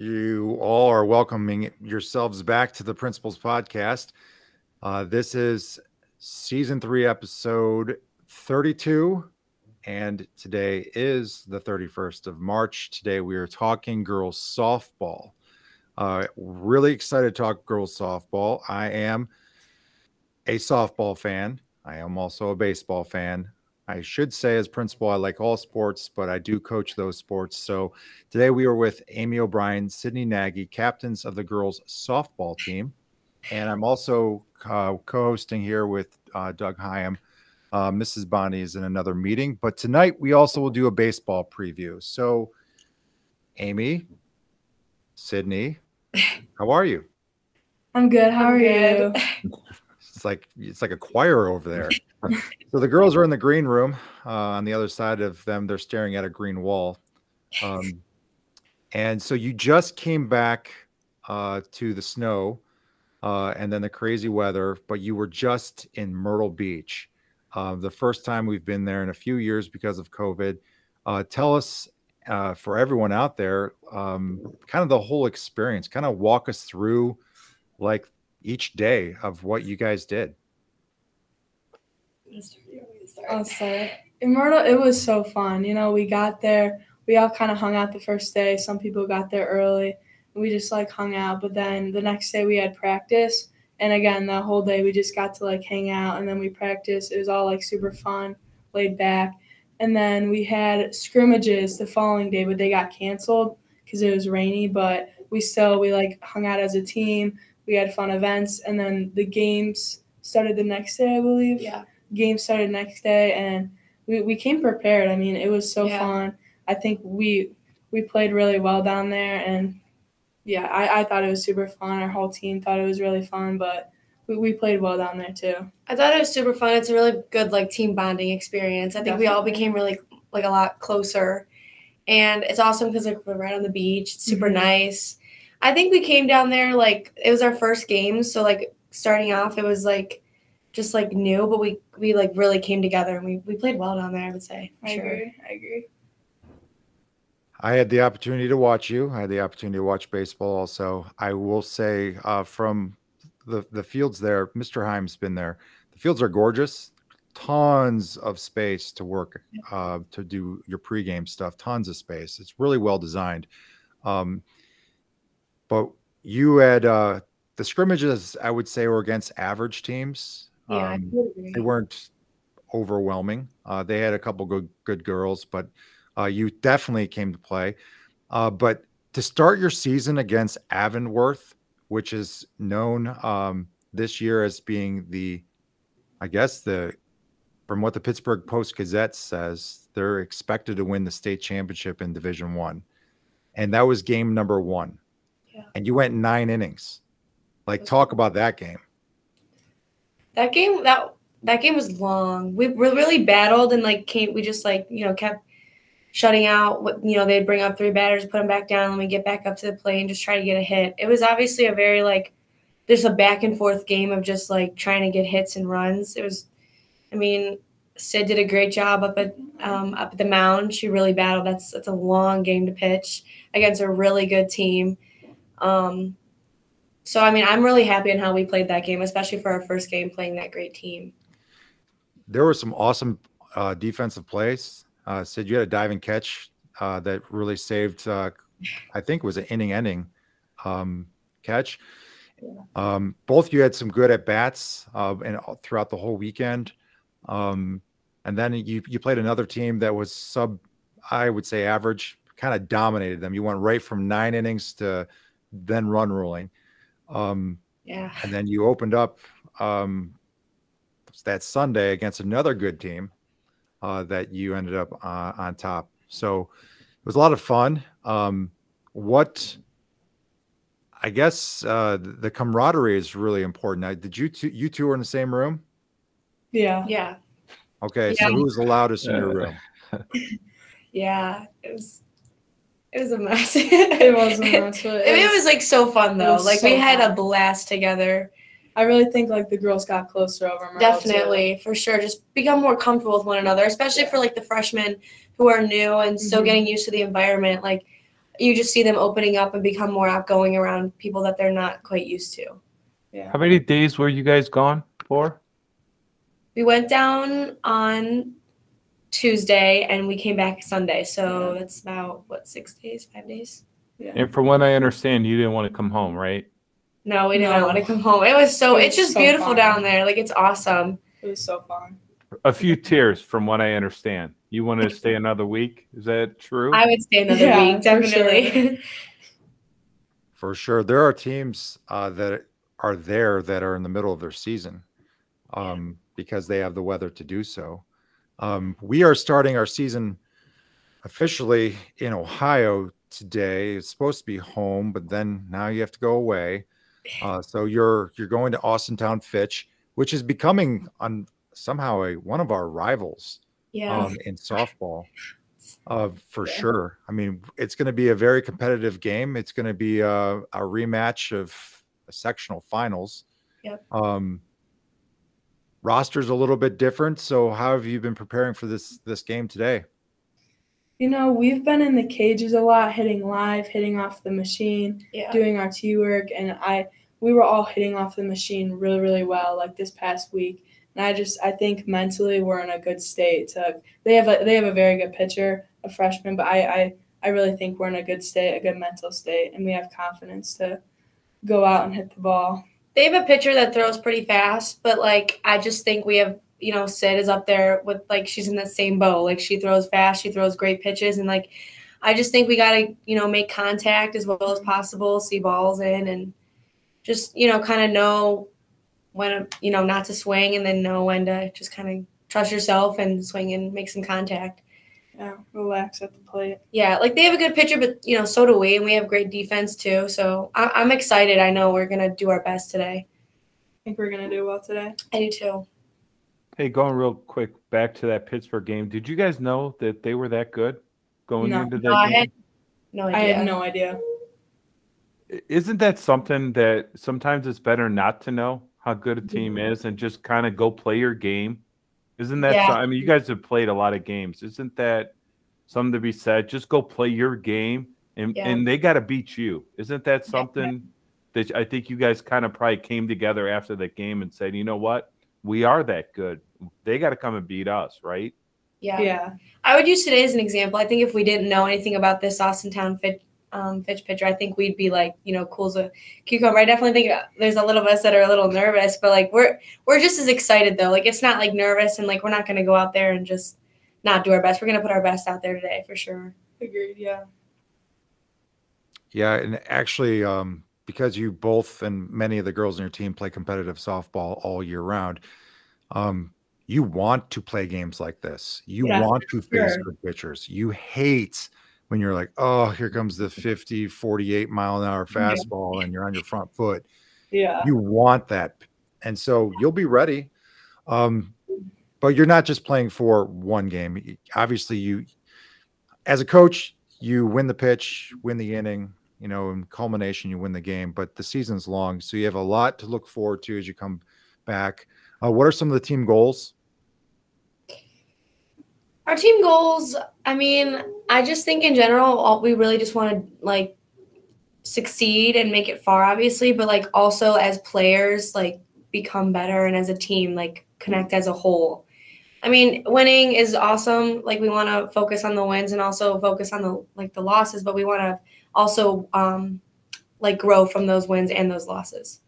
You all are welcoming yourselves back to the Principal's Podcast. Uh, this is season three, episode 32. And today is the 31st of March. Today we are talking girls softball. Uh, really excited to talk girls softball. I am a softball fan. I am also a baseball fan. I should say, as principal, I like all sports, but I do coach those sports. So today we are with Amy O'Brien, Sydney Nagy, captains of the girls softball team. And I'm also uh, co hosting here with uh, Doug Hyam. Uh, Mrs. Bonnie is in another meeting, but tonight we also will do a baseball preview. So, Amy, Sydney, how are you? I'm good. How I'm are good. you? It's like it's like a choir over there. so the girls are in the green room. Uh, on the other side of them, they're staring at a green wall. Um, and so you just came back uh, to the snow uh, and then the crazy weather, but you were just in Myrtle Beach. Uh, the first time we've been there in a few years because of COVID. Uh, tell us, uh, for everyone out there, um, kind of the whole experience. Kind of walk us through, like each day of what you guys did. I'll. In Myrtle, it was so fun. You know, we got there. We all kind of hung out the first day. Some people got there early. We just like hung out. But then the next day we had practice. And again, the whole day we just got to like hang out and then we practiced. It was all like super fun, laid back. And then we had scrimmages the following day, but they got canceled because it was rainy. But we still, we like hung out as a team. We had fun events. And then the games started the next day, I believe Yeah. Games started next day and we, we came prepared i mean it was so Yeah. fun i think we we played really well down there and yeah I, I thought it was super fun our whole team thought it was really fun but we, we played well down there too I thought it was super fun. It's a really good like team bonding experience. I think we all became really like a lot closer, and it's awesome because like we're right on the beach. It's super Mhm. nice. I think we came down there like it was our first game, so like starting off it was like just like new, but we we like really came together and we we played well down there. I would say i sure. agree i agree I had the opportunity to watch you. I had the opportunity to watch baseball also. I will say uh, from the, the fields there, Mr. Heim's been there. The fields are gorgeous. Tons of space to work, uh, to do your pregame stuff. Tons of space. It's really well designed. Um, but you had uh, the scrimmages, I would say, were against average teams. Yeah, Um, they weren't overwhelming. Uh, they had a couple good good girls, but uh, you definitely came to play. Uh, but to start your season against Avonworth, which is known um, this year as being the, I guess the, from what the Pittsburgh Post Gazette says, they're expected to win the state championship in Division One, and that was game number one. Yeah. And you went nine innings. Like, talk about that game. That game that that game was long. We we really battled and like came. We just like you know kept shutting out. What you know they'd bring up three batters, put them back down, and we get back up to the plate and just try to get a hit. It was obviously a very like there's a back and forth game of just like trying to get hits and runs. It was, I mean, Sid did a great job up at um, up at the mound. She really battled. That's that's a long game to pitch against a really good team. Um, so I mean, I'm really happy in how we played that game, especially for our first game playing that great team. there were some awesome uh, defensive plays. Uh, Sid, you had a diving catch uh, that really saved. Uh, I think it was an inning-ending um, catch. Um, both you had some good at bats uh, and throughout the whole weekend. Um, and then you you played another team that was sub, I would say average, kind of dominated them. You went right from nine innings to then run ruling. Um, Yeah. and then you opened up um, that Sunday against another good team uh, that you ended up uh, on top. So it was a lot of fun. Um, what I guess uh, the the camaraderie is really important. Now, did you two you two were in the same room? yeah Yeah. Okay, Yeah. so who was the loudest in your room? Yeah. It was it was a mess. it wasn't much but I it was like so fun though. Like so we had a blast together. i really think like the girls got closer over Myrtle, too. Definitely, for sure. Just become more comfortable with one another, especially for like the freshmen who are new and still Mhm. getting used to the environment. Like you just see them opening up and become more outgoing around people that they're not quite used to. Yeah. How many days were you guys gone for? We went down on Tuesday and we came back Sunday. So that's about what six days, five days. Yeah. And from what I understand, you didn't want to come home, right? No, we didn't No. want to come home. It was so It it's just so beautiful fun. down there. Like it's awesome. It was so fun. A few tears, from what I understand. You wanted to stay another week? Is that true? I would stay another Yeah, week, for sure. definitely. For sure. There are teams uh, that are there that are in the middle of their season um, because they have the weather to do so. Um, we are starting our season officially in Ohio today. It's supposed to be home, but then now you have to go away. Uh, so you're you're going to Austintown Fitch, which is becoming on somehow a one of our rivals yeah. um, in softball. Uh, for Yeah. sure. I mean, it's going to be a very competitive game. It's going to be a, a rematch of a sectional finals. Yep. Um, roster's a little bit different. So, how have you been preparing for this this game today? You know, we've been in the cages a lot, hitting live, hitting off the machine, yeah. doing our T work, and I we were all hitting off the machine really, really well like this past week. And I just I think mentally we're in a good state to they have a they have a very good pitcher, a freshman, but I I, I really think we're in a good state, a good mental state, and we have confidence to go out and hit the ball. They have a pitcher that throws pretty fast, but like I just think we have, you know, Sid is up there with like she's in the same boat. Like she throws fast, she throws great pitches, and like I just think we gotta, you know, make contact as well as possible, see balls in, and just you know, kind of know when you know not to swing, and then know when to just kind of trust yourself and swing and make some contact. Yeah, relax at the plate. Yeah, like they have a good pitcher, but you know, so do we, and we have great defense too. So I- I'm excited. I know we're gonna do our best today. I think we're gonna do well today. I do too. Hey, going real quick back to that Pittsburgh game. Did you guys know that they were that good going No. into that No, I game? had no idea. I had no idea. Isn't that something that sometimes it's better not to know how good a team is and just kind of go play your game? Isn't that? Yeah. so- I mean, you guys have played a lot of games. Isn't that something to be said? Just go play your game, and Yeah. and they got to beat you. Isn't that something that I think you guys kind of probably came together after that game and said, you know what, we are that good. They got to come and beat us, right? Yeah. Yeah. I would use today as an example. I think if we didn't know anything about this Austintown fit, um, Fitch pitcher, I think we'd be like, you know, cool as a cucumber. I definitely think uh, there's a little of us that are a little nervous, but like we're we're just as excited though. Like it's not like nervous and like we're not gonna go out there and just not do our best. We're gonna put our best out there today for sure. Agreed. Yeah. Yeah, and actually, um, because you both and many of the girls in your team play competitive softball all year round, um, you want to play games like this. You Yeah, want to face sure. good pitchers. You hate when you're like, oh, here comes the 50, 48 mile an hour Yeah. fastball and you're on your front foot. Yeah. You want that. And so you'll be ready. Um, but you're not just playing for one game. Obviously, you, as a coach, you win the pitch, win the inning, you know, in culmination, you win the game. But the season's long. So you have a lot to look forward to as you come back. Uh, what are some of the team goals? Our team goals, I mean, I just think in general, all, we really just want to like succeed and make it far, obviously, but like also as players, like become better and as a team, like connect as a whole. I mean, winning is awesome. Like we want to focus on the wins and also focus on the like the losses, but we want to also um like grow from those wins and those losses.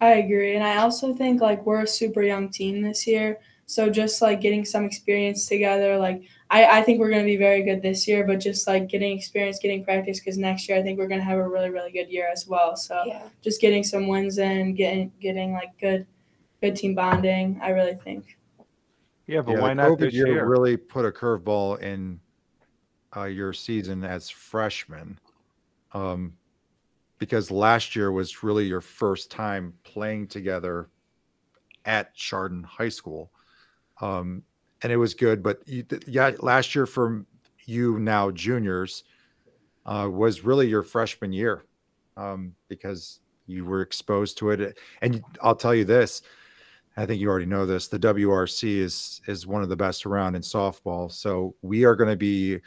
I agree. And I also think like we're a super young team this year. So just like getting some experience together, like I, I think we're going to be very good this year, but just like getting experience, getting practice, because next year I think we're going to have a really, really good year as well. So Yeah. just getting some wins in, getting getting like good, good team bonding. I really think. Yeah, but Yeah, why the not COVID this year year? really put a curveball in uh, your season as freshmen, um, because last year was really your first time playing together at Chardon High School, um, and it was good. But you, yeah, last year for you now juniors uh, was really your freshman year um, because you were exposed to it. And I'll tell you this. I think you already know this. The WRC is is one of the best around in softball. So we are going to be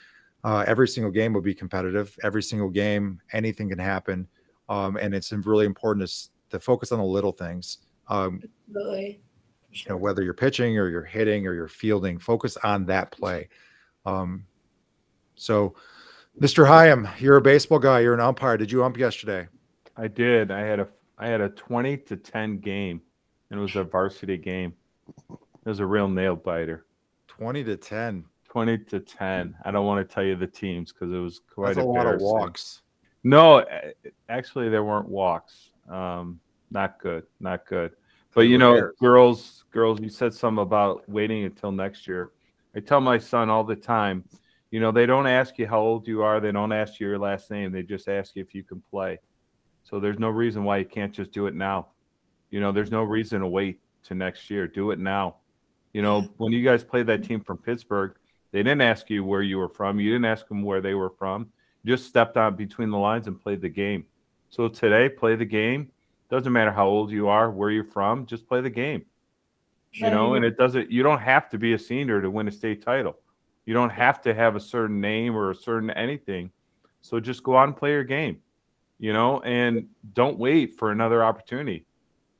uh, every single game will be competitive. Every single game, anything can happen, um, and it's really important to, to focus on the little things. Um, Absolutely. You know whether you're pitching or you're hitting or you're fielding focus on that play um so mr hyam you're a baseball guy you're an umpire did you ump yesterday I did. I had a I had a twenty to ten game, and it was a varsity game. It was a real nail biter. 20 to 10 Twenty to ten. I don't want to tell you the teams because it was quite that's a lot of walks No, actually, there weren't walks. Um, not good, not good. But you know, Bears. girls, girls, you said something about waiting until next year. I tell my son all the time, you know, they don't ask you how old you are. They don't ask you your last name. They just ask you if you can play. So there's no reason why you can't just do it now. You know, there's no reason to wait to next year. Do it now. You know, when you guys played that team from Pittsburgh, they didn't ask you where you were from. You didn't ask them where they were from. You just stepped on between the lines and played the game. So today, play the game. Doesn't matter how old you are, where you're from, just play the game. You know, and it doesn't you don't have to be a senior to win a state title. You don't have to have a certain name or a certain anything. So just go out and play your game. You know, and don't wait for another opportunity.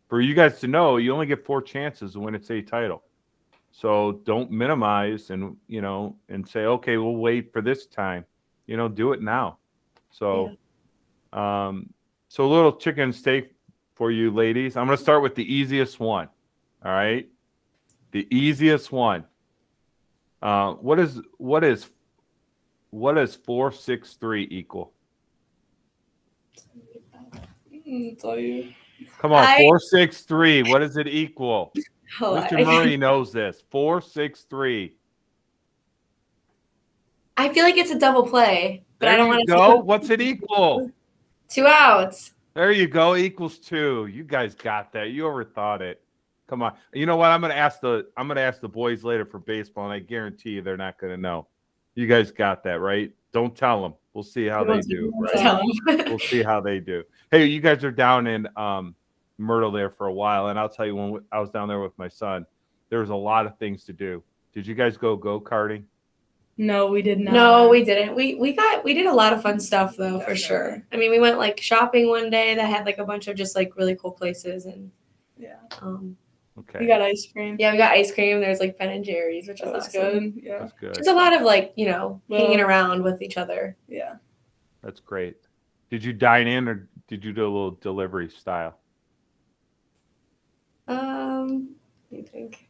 For you guys to know, you only get four chances to win a state title. So don't minimize and you know and say, okay, we'll wait for this time. You know, do it now. So um so a little chicken steak for you ladies. I'm gonna start with the easiest one. All right. The easiest one. Uh, what is what is what is four six three equal? Come on, I- four six three. What does it equal? Oh, Mr. I- Murray knows this. Four six three. I feel like it's a double play, but I don't want to go. What's it equal? two outs. There you go. Equals two. You guys got that. You overthought it. Come on. You know what? I'm gonna ask the I'm gonna ask the boys later for baseball, and I guarantee you they're not gonna know. You guys got that right. Don't tell them. We'll see how they do. Right? We'll see how they do. Hey, you guys are down in um, Myrtle there for a while, and I'll tell you when I was down there with my son, there was a lot of things to do. Did you guys go go karting? No, we did not. No, we didn't. We we got we did a lot of fun stuff though for sure. I mean, we went like shopping one day that had like a bunch of just like really cool places and Yeah. um okay. We got ice cream. yeah, we got ice cream. There's like Ben and Jerry's, which That was was awesome. good. Yeah. that's good. There's a lot of like you know Well- hanging around with each other. Yeah. That's great. Did you dine in or did you do a little delivery style? Um, what do you think?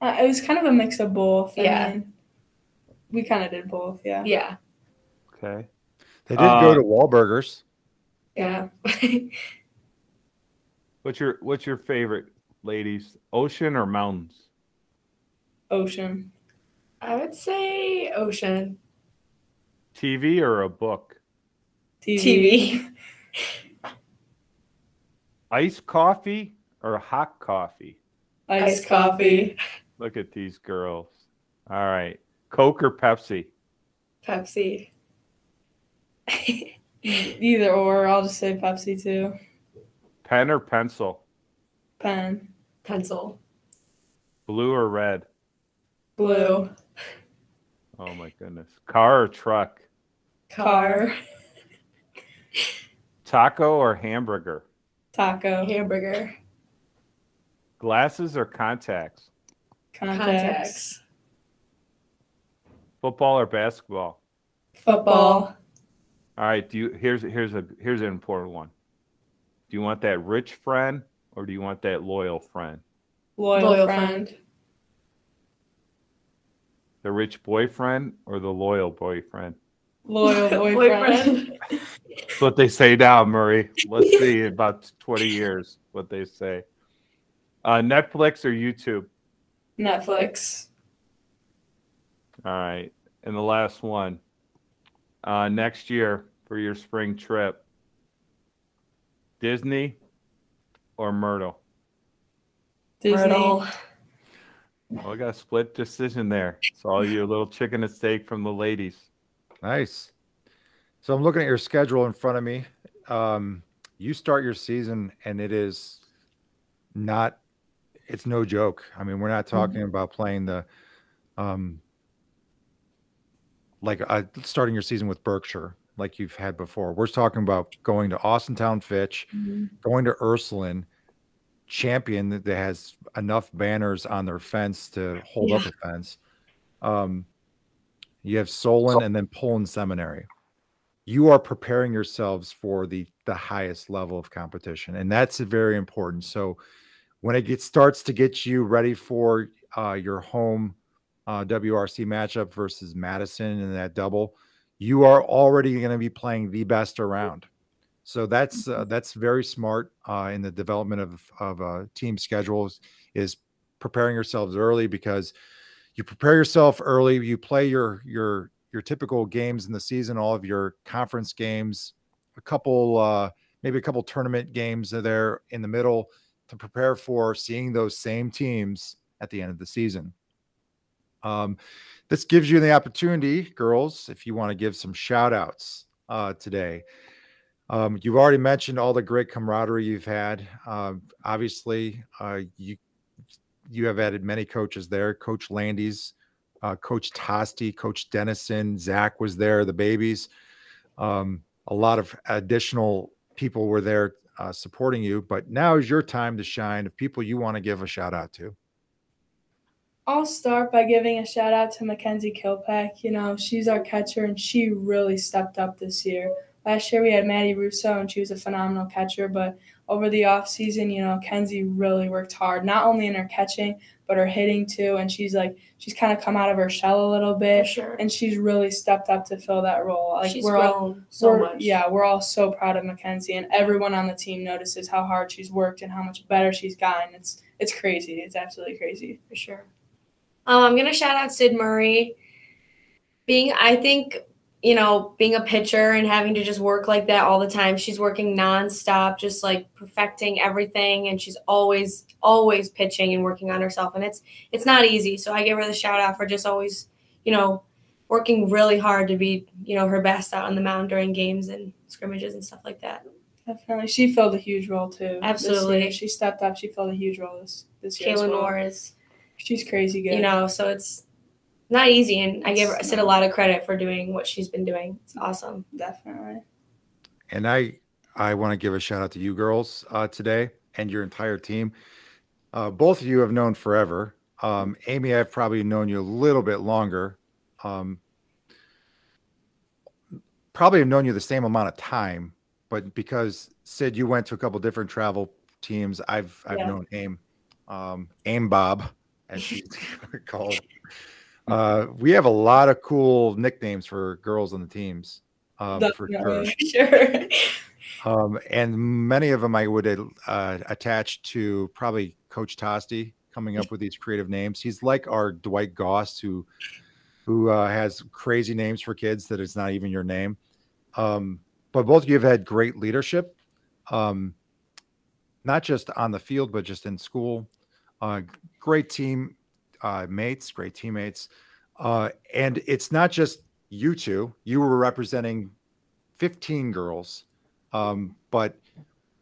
Uh, it was kind of a mix of both. I Yeah. mean, we kind of did both. Yeah. Yeah, Okay. they did go Uh, to Wahlburgers. yeah. What's your What's your favorite, ladies? Ocean or mountains? Ocean. I would say ocean TV or a book? TV. TV. Iced coffee or hot coffee? Iced coffee. Look at these girls. All right. Coke or Pepsi? Pepsi. Either or. I'll just say Pepsi too. Pen or pencil? Pen. Pencil. Blue or red? Blue. Oh my goodness. Car or truck? Car. Taco or hamburger? Taco. Hamburger. Glasses or contacts? Contacts. Contacts. Football or basketball? Football. All right. Do you here's here's a here's an important one. Do you want that rich friend or do you want that loyal friend? Loyal, Loyal friend. friend. The rich boyfriend or the loyal boyfriend? Loyal boyfriend. That's what they say now, Murray. Let's see about 20 years what they say. Uh, Netflix or YouTube? Netflix. All right. And the last one. Uh, next year for your spring trip. Disney or Myrtle? Disney. Myrtle. Oh, I got a split decision there. So all your little chicken and steak from the ladies. Nice. So I'm looking at your schedule in front of me. Um, you start your season, and it is not. It's no joke. I mean, we're not talking about playing the um, like uh, starting your season with Berkshire, like you've had before. We're talking about going to Austintown Fitch, Mm-hmm. going to Ursuline, champion that has enough banners on their fence to hold up Yeah. a fence. Um, you have Solon and then Poland Seminary. You are preparing yourselves for the the highest level of competition, and that's very important. So when it gets starts to get you ready for uh, your home uh, WRC matchup versus Madison in that double, you are already going to be playing the best around. So that's uh, that's very smart uh, in the development of of uh, team schedules is preparing yourselves early because you prepare yourself early. You play your your your typical games in the season, all of your conference games, a couple uh, maybe a couple tournament games are there in the middle to prepare for seeing those same teams at the end of the season. Um, this gives you the opportunity, girls, if you want to give some shout outs uh, today. Um, you've already mentioned all the great camaraderie you've had. Uh, obviously, uh, you you have added many coaches there. Coach Landy's, uh, Coach Tosti, Coach Dennison, Zach was there. The babies, um, a lot of additional people were there uh, supporting you. But now is your time to shine. Of people you want to give a shout out to. I'll start by giving a shout out to Mackenzie Kilpack. You know, she's our catcher and she really stepped up this year. Last year we had Maddie Russo and she was a phenomenal catcher, but over the off season, you know, Kenzie really worked hard, not only in her catching, but her hitting too. And she's like she's kind of come out of her shell a little For bit. sure. And she's really stepped up to fill that role. Like she's we're grown all so we're- much. Yeah, we're all so proud of Mackenzie, and everyone on the team notices how hard she's worked and how much better she's gotten. It's it's crazy. It's absolutely crazy. for sure. Um, I'm gonna shout out Sid Murray. Being, I think, you know, being a pitcher and having to just work like that all the time. She's working nonstop, just like perfecting everything, and she's always, always pitching and working on herself. And it's, it's not easy. So I give her the shout out for just always, you know, working really hard to be, you know, her best out on the mound during games and scrimmages and stuff like that. Definitely, she filled a huge role too. Absolutely. she stepped up. She filled a huge role this this year. as Kayla well. Noor is she's crazy good. you know so it's not easy and i give her It's sid a lot of credit for doing what she's been doing it's awesome definitely. And I I want to give a shout out to you girls uh, today and your entire team. Uh, both of you have known forever. Um, Amy, I've probably known you a little bit longer. Um, probably have known you the same amount of time, but because Sid, you went to a couple different travel teams, I've I've Yeah. known Aim, um, Aim Bob, as she's called. Uh, we have a lot of cool nicknames for girls on the teams. Um, for sure. Sure Um, and many of them I would uh, attach to probably Coach Tosti coming up with these creative names. He's like our Dwight Goss, who who uh, has crazy names for kids that it's not even your name. Um, but both of you have had great leadership, um, not just on the field, but just in school. Uh, great team uh, mates, great teammates, uh, and it's not just you two. You were representing 15 girls um, but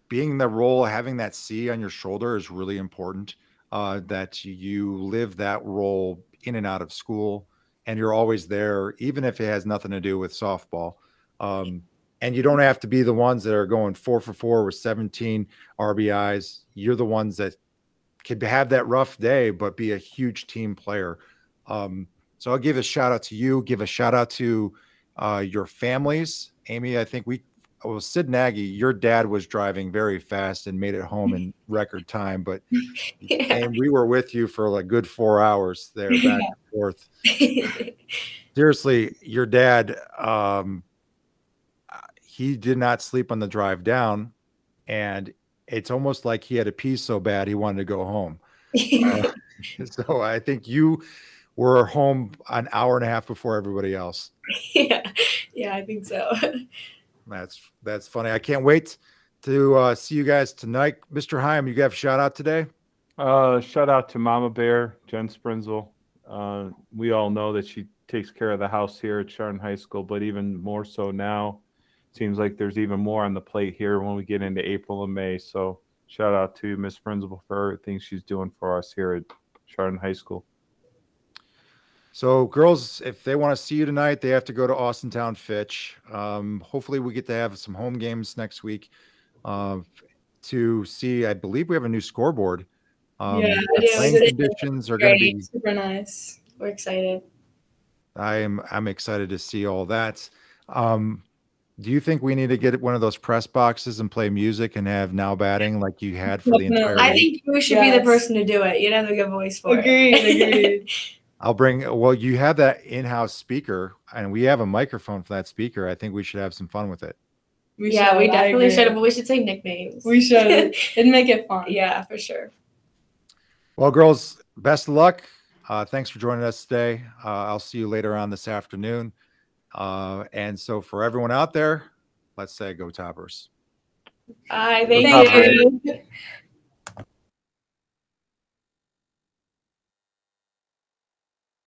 being the role, having that C on your shoulder is really important. Uh, that you live that role in and out of school, and you're always there, even if it has nothing to do with softball. Um, and you don't have to be the ones that are going four for four with 17 RBIs. You're the ones that could have that rough day, but be a huge team player. Um, so I'll give a shout out to you. Give a shout out to uh, your families. Amy, I think we well, Sid Nagy, your dad was driving very fast and made it home in record time, but yeah. and we were with you for like good four hours there back and forth. Seriously, your dad, um, he did not sleep on the drive down, and it's almost like he had a pee so bad he wanted to go home. Uh, so I think you were home an hour and a half before everybody else. yeah yeah i think so That's that's funny. I can't wait to uh, see you guys tonight, Mr. Heim. You have a shout out today. Uh, shout out to Mama Bear, Jen Sprinzel. Uh, we all know that she takes care of the house here at Chardon High School, but even more so now, seems like there's even more on the plate here when we get into April and May. So shout out to Miss Sprinzel for everything she's doing for us here at Chardon High School. So, girls, if they want to see you tonight, they have to go to Austintown Fitch. Um, hopefully, we get to have some home games next week uh, to see. I believe we have a new scoreboard. Um, Yeah, the playing conditions are going to be. Super nice. We're excited. I am. I'm excited to see all that. Um, do you think we need to get one of those press boxes and play music and have now batting like you had for the entire? I week? think you should be the person to do it. You'd have a good voice for Agreed, it. agreed. I'll bring. Well, you have that in-house speaker, and we have a microphone for that speaker. I think we should have some fun with it. We yeah, should, we definitely agree. should. But we should say nicknames. We should. It'd make it fun. yeah, for sure. Well, girls, best of luck. Uh, thanks for joining us today. Uh, I'll see you later on this afternoon. Uh, and so, for everyone out there, let's say go toppers. Bye. Thank Thank you. you.